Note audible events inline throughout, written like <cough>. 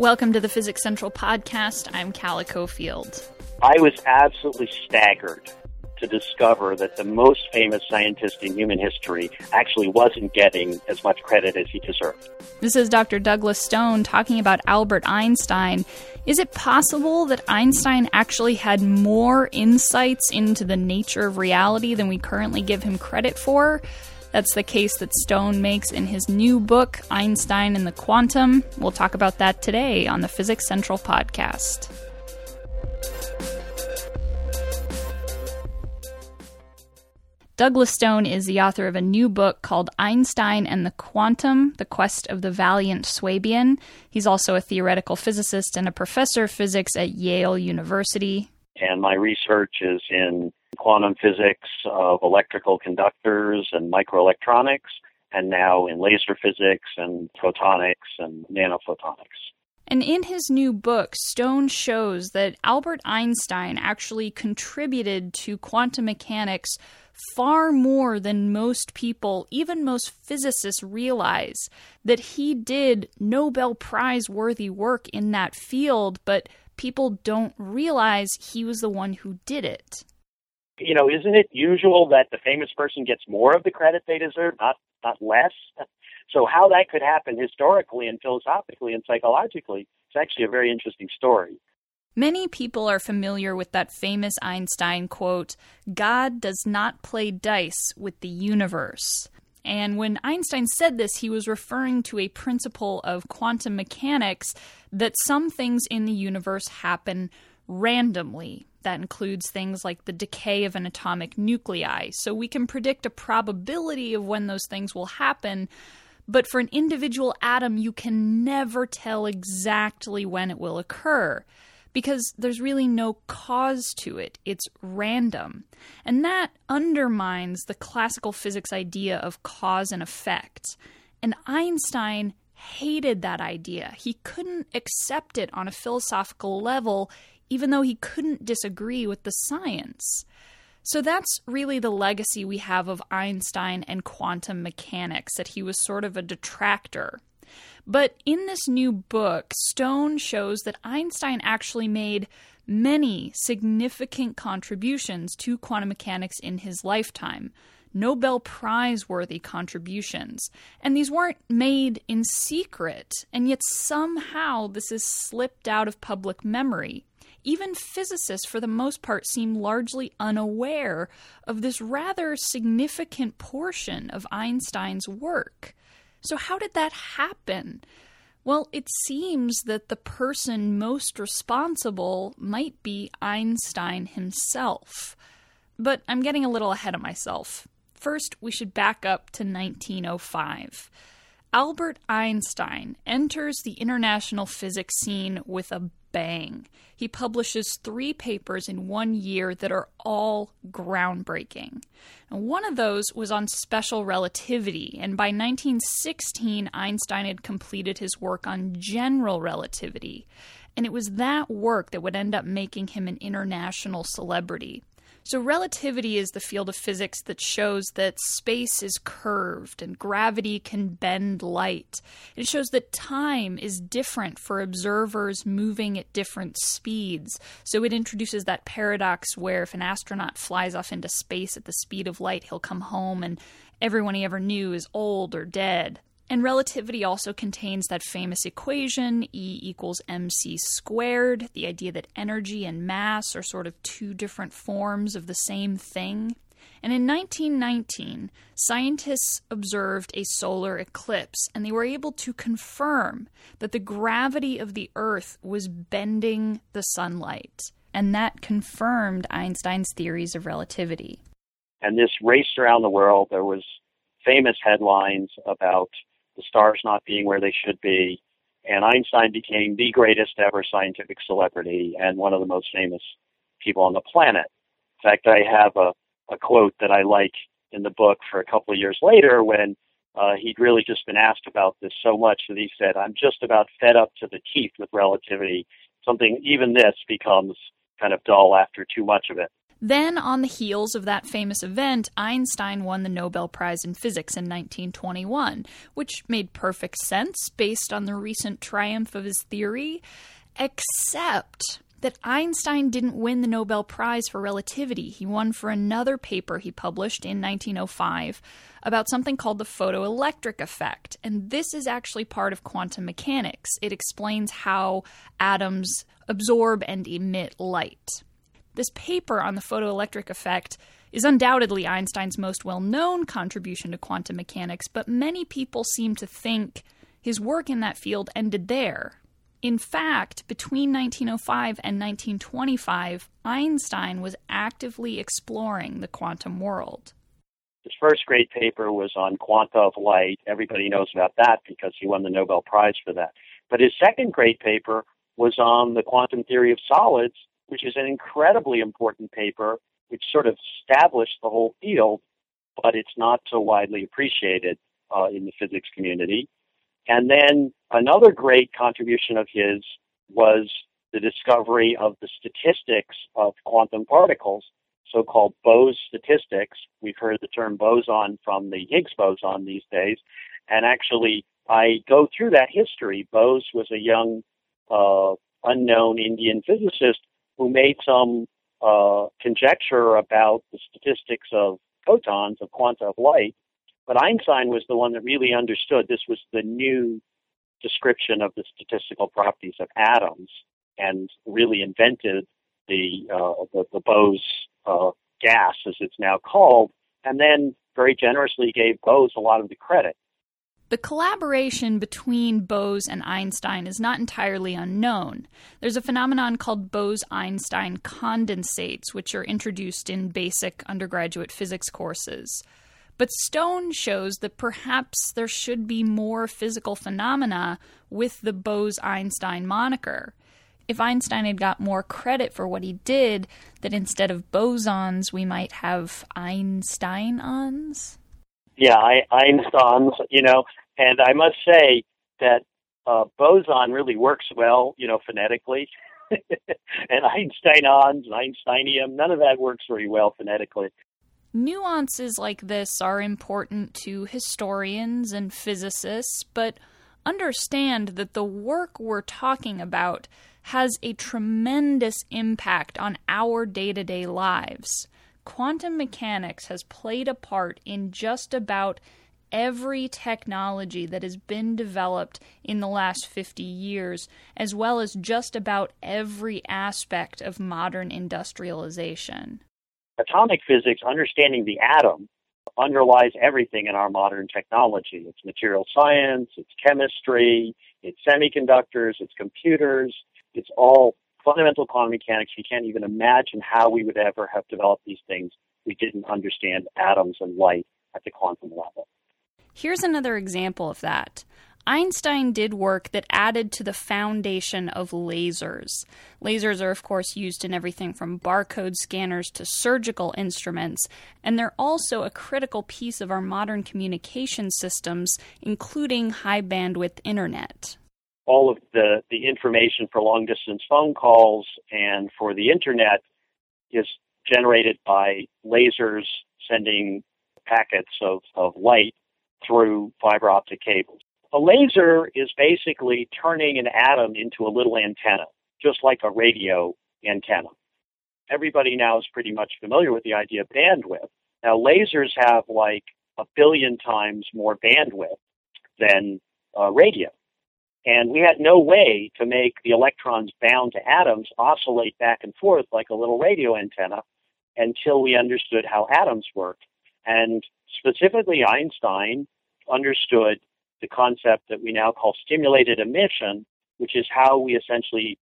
Welcome to the Physics Central podcast. I'm Calla Cofield. I was absolutely staggered to discover that the most famous scientist in human history actually wasn't getting as much credit as he deserved. This is Dr. Douglas Stone talking about Albert Einstein. Is it possible that Einstein actually had more insights into the nature of reality than we currently give him credit for? That's the case that Stone makes in his new book, Einstein and the Quantum. We'll talk about that today on the Physics Central podcast. Douglas Stone is the author of a new book called Einstein and the Quantum The Quest of the Valiant Swabian. He's also a theoretical physicist and a professor of physics at Yale University. And my research is in quantum physics of electrical conductors and microelectronics, and now in laser physics and photonics and nanophotonics. And in his new book, Stone shows that Albert Einstein actually contributed to quantum mechanics far more than most people, even most physicists, realize. That he did Nobel Prize worthy work in that field, but people don't realize he was the one who did it you know, isn't it usual that the famous person gets more of the credit they deserve, not not less? So how that could happen historically and philosophically and psychologically is actually a very interesting story. Many people are familiar with that famous Einstein quote, God does not play dice with the universe. And when Einstein said this, he was referring to a principle of quantum mechanics that some things in the universe happen randomly. That includes things like the decay of an atomic nuclei. So we can predict a probability of when those things will happen. But for an individual atom, you can never tell exactly when it will occur because there's really no cause to it. It's random. And that undermines the classical physics idea of cause and effect. And Einstein hated that idea. He couldn't accept it on a philosophical level, even though he couldn't disagree with the science. So that's really the legacy we have of Einstein and quantum mechanics, that he was sort of a detractor. But in this new book, Stone shows that Einstein actually made many significant contributions to quantum mechanics in his lifetime. Nobel Prize worthy contributions. And these weren't made in secret, and yet somehow this is slipped out of public memory. Even physicists, for the most part, seem largely unaware of this rather significant portion of Einstein's work. So, how did that happen? Well, it seems that the person most responsible might be Einstein himself. But I'm getting a little ahead of myself. First, we should back up to 1905. Albert Einstein enters the international physics scene with a bang. He publishes three papers in one year that are all groundbreaking. And one of those was on special relativity, and by 1916, Einstein had completed his work on general relativity. And it was that work that would end up making him an international celebrity. So, relativity is the field of physics that shows that space is curved and gravity can bend light. It shows that time is different for observers moving at different speeds. So, it introduces that paradox where if an astronaut flies off into space at the speed of light, he'll come home and everyone he ever knew is old or dead. And relativity also contains that famous equation, E equals mc squared, the idea that energy and mass are sort of two different forms of the same thing. And in 1919, scientists observed a solar eclipse, and they were able to confirm that the gravity of the Earth was bending the sunlight. And that confirmed Einstein's theories of relativity. And this raced around the world. There was famous headlines about the stars not being where they should be. And Einstein became the greatest ever scientific celebrity and one of the most famous people on the planet. In fact, I have a, a quote that I like in the book for a couple of years later when uh, he'd really just been asked about this so much that he said, I'm just about fed up to the teeth with relativity. Something, even this becomes kind of dull after too much of it. Then, on the heels of that famous event, Einstein won the Nobel Prize in Physics in 1921, which made perfect sense based on the recent triumph of his theory, except that Einstein didn't win the Nobel Prize for relativity. He won for another paper he published in 1905 about something called the photoelectric effect. And this is actually part of quantum mechanics. It explains how atoms absorb and emit light. This paper on the photoelectric effect is undoubtedly Einstein's most well known contribution to quantum mechanics, but many people seem to think his work in that field ended there. In fact, between 1905 and 1925, Einstein was actively exploring the quantum world. His first great paper was on quanta of light. Everybody knows about that because he won the Nobel Prize for that. But his second great paper was on the quantum theory of solids which is an incredibly important paper, which sort of established the whole field, but it's not so widely appreciated uh, in the physics community. And then another great contribution of his was the discovery of the statistics of quantum particles, so-called Bose statistics. We've heard the term boson from the Higgs boson these days. And actually, I go through that history. Bose was a young, uh, unknown Indian physicist who made some uh, conjecture about the statistics of photons, of quanta of light. But Einstein was the one that really understood this was the new description of the statistical properties of atoms and really invented the, uh, the, the Bose uh, gas, as it's now called, and then very generously gave Bose a lot of the credit. The collaboration between Bose and Einstein is not entirely unknown. There's a phenomenon called Bose Einstein condensates, which are introduced in basic undergraduate physics courses. But Stone shows that perhaps there should be more physical phenomena with the Bose Einstein moniker. If Einstein had got more credit for what he did, that instead of bosons, we might have Einsteinons? Yeah, I, Einstein's, you know, and I must say that uh, boson really works well, you know, phonetically. <laughs> and Einsteinons Einsteinium, none of that works very well phonetically. Nuances like this are important to historians and physicists, but understand that the work we're talking about has a tremendous impact on our day to day lives. Quantum mechanics has played a part in just about every technology that has been developed in the last 50 years, as well as just about every aspect of modern industrialization. Atomic physics, understanding the atom, underlies everything in our modern technology. It's material science, it's chemistry, it's semiconductors, it's computers, it's all fundamental quantum mechanics. You can't even imagine how we would ever have developed these things we didn't understand atoms and light at the quantum level. Here's another example of that. Einstein did work that added to the foundation of lasers. Lasers are, of course, used in everything from barcode scanners to surgical instruments, and they're also a critical piece of our modern communication systems, including high bandwidth internet. All of the, the information for long distance phone calls and for the internet is generated by lasers sending packets of, of light through fiber optic cables. A laser is basically turning an atom into a little antenna, just like a radio antenna. Everybody now is pretty much familiar with the idea of bandwidth. Now, lasers have like a billion times more bandwidth than uh, radio. And we had no way to make the electrons bound to atoms oscillate back and forth like a little radio antenna until we understood how atoms work. And specifically Einstein understood the concept that we now call stimulated emission, which is how we essentially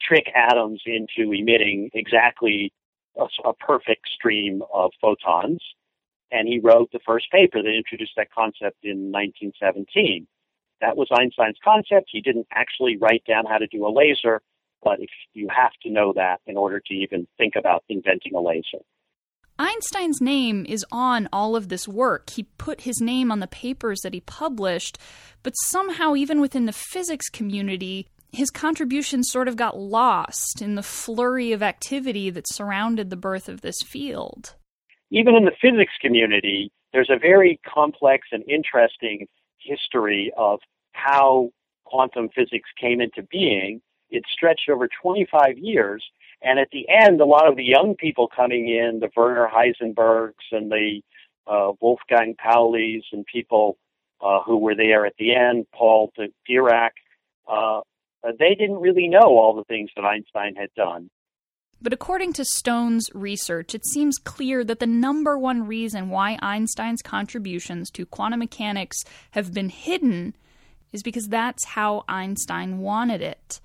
trick atoms into emitting exactly a, a, perfect stream of photons. And he wrote the first paper that introduced that concept in 1917. That was Einstein's concept. He didn't actually write down how to do a laser, but if you have to know that in order to even think about inventing a laser. Einstein's name is on all of this work. He put his name on the papers that he published, but somehow, even within the physics community, his contributions sort of got lost in the flurry of activity that surrounded the birth of this field. Even in the physics community, there's a very complex and interesting history of how quantum physics came into being. It stretched over 25 years, and at the end, a lot of the young people coming in, the Werner Heisenbergs and the uh, Wolfgang Paulis and people uh, who were there at the end, Paul Dirac, uh, they didn't really know all the things that Einstein had done. But according to Stone's research, it seems clear that the number one reason why Einstein's contributions to quantum mechanics have been hidden is because that's how Einstein wanted it.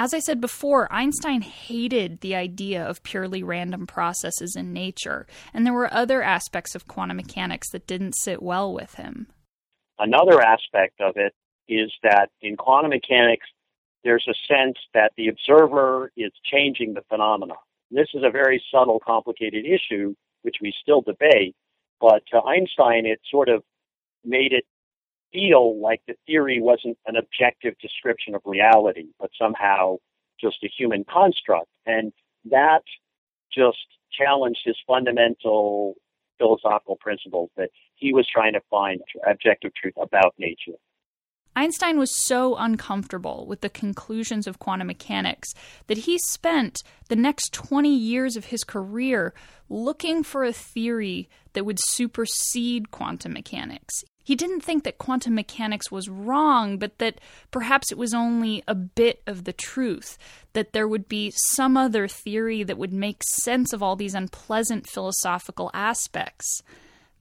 As I said before, Einstein hated the idea of purely random processes in nature, and there were other aspects of quantum mechanics that didn't sit well with him. Another aspect of it is that in quantum mechanics, there's a sense that the observer is changing the phenomena. This is a very subtle, complicated issue, which we still debate, but to Einstein, it sort of made it feel like the theory wasn't an objective description of reality, but somehow just a human construct. And that just challenged his fundamental philosophical principles that he was trying to find objective truth about nature. Einstein was so uncomfortable with the conclusions of quantum mechanics that he spent the next 20 years of his career looking for a theory that would supersede quantum mechanics. He didn't think that quantum mechanics was wrong, but that perhaps it was only a bit of the truth, that there would be some other theory that would make sense of all these unpleasant philosophical aspects.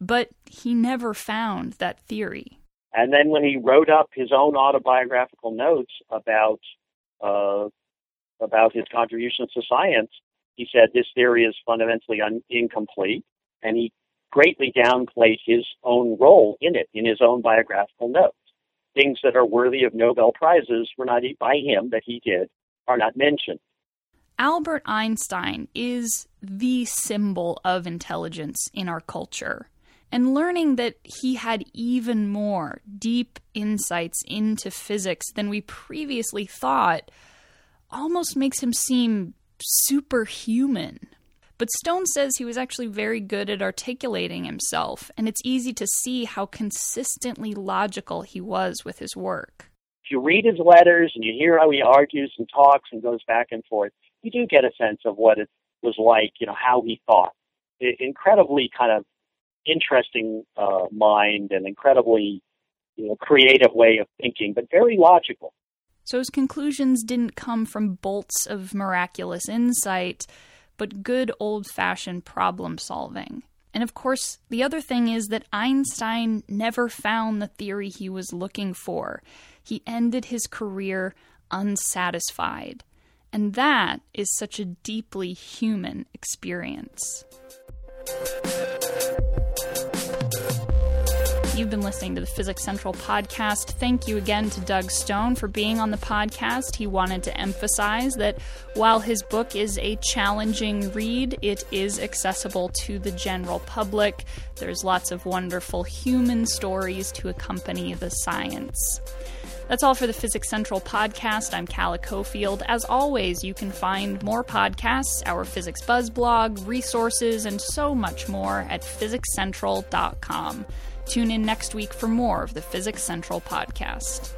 But he never found that theory. And then when he wrote up his own autobiographical notes about uh, about his contributions to science, he said this theory is fundamentally un- incomplete, and he greatly downplayed his own role in it in his own biographical notes. Things that are worthy of Nobel Prizes were not by him that he did are not mentioned. Albert Einstein is the symbol of intelligence in our culture. And learning that he had even more deep insights into physics than we previously thought almost makes him seem superhuman. But Stone says he was actually very good at articulating himself, and it's easy to see how consistently logical he was with his work. If you read his letters and you hear how he argues and talks and goes back and forth, you do get a sense of what it was like, you know, how he thought. Incredibly kind of interesting uh, mind and incredibly you know, creative way of thinking, but very logical. So his conclusions didn't come from bolts of miraculous insight but good old fashioned problem solving. And of course, the other thing is that Einstein never found the theory he was looking for. He ended his career unsatisfied. And that is such a deeply human experience. You've been listening to the Physics Central podcast. Thank you again to Doug Stone for being on the podcast. He wanted to emphasize that while his book is a challenging read, it is accessible to the general public. There's lots of wonderful human stories to accompany the science. That's all for the Physics Central podcast. I'm Calla Cofield. As always, you can find more podcasts, our Physics Buzz blog, resources, and so much more at physicscentral.com. Tune in next week for more of the Physics Central podcast.